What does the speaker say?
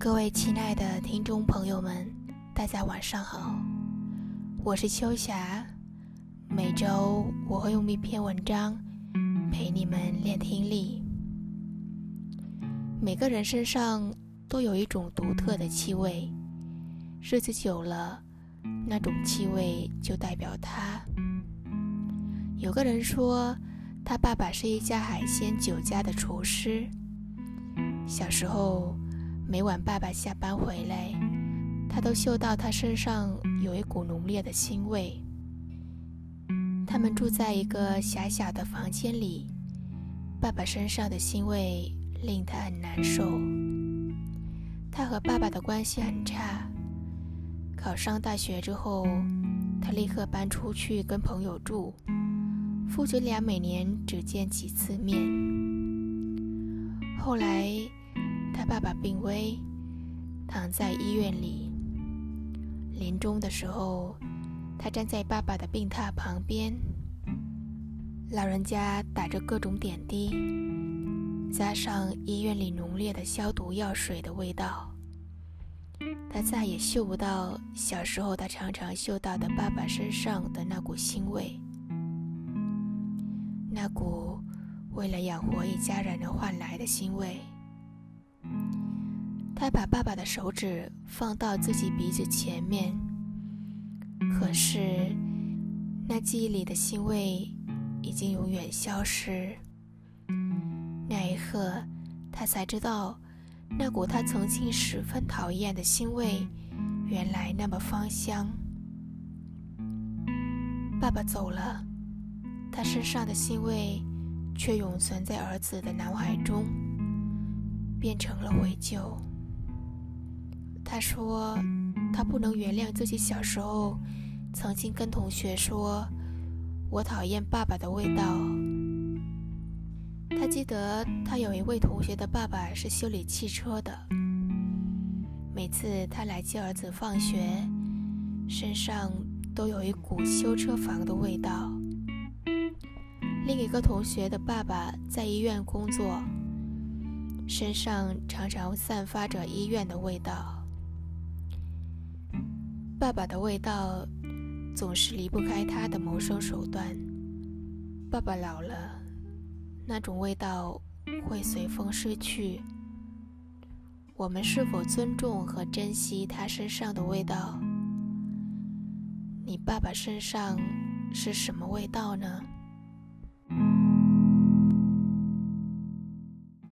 各位亲爱的听众朋友们，大家晚上好，我是秋霞。每周我会用一篇文章陪你们练听力。每个人身上都有一种独特的气味，日子久了，那种气味就代表他。有个人说，他爸爸是一家海鲜酒家的厨师，小时候。每晚爸爸下班回来，他都嗅到他身上有一股浓烈的腥味。他们住在一个狭小的房间里，爸爸身上的腥味令他很难受。他和爸爸的关系很差。考上大学之后，他立刻搬出去跟朋友住，父子俩每年只见几次面。后来。他爸爸病危，躺在医院里。临终的时候，他站在爸爸的病榻旁边。老人家打着各种点滴，加上医院里浓烈的消毒药水的味道，他再也嗅不到小时候他常常嗅到的爸爸身上的那股腥味，那股为了养活一家人而换来的腥味。他把爸爸的手指放到自己鼻子前面，可是那记忆里的腥味已经永远消失。那一刻，他才知道，那股他曾经十分讨厌的腥味，原来那么芳香。爸爸走了，他身上的腥味却永存在儿子的脑海中，变成了悔疚。他说：“他不能原谅自己小时候曾经跟同学说，我讨厌爸爸的味道。他记得他有一位同学的爸爸是修理汽车的，每次他来接儿子放学，身上都有一股修车房的味道。另一个同学的爸爸在医院工作，身上常常散发着医院的味道。”爸爸的味道总是离不开他的谋生手段。爸爸老了，那种味道会随风失去。我们是否尊重和珍惜他身上的味道？你爸爸身上是什么味道呢？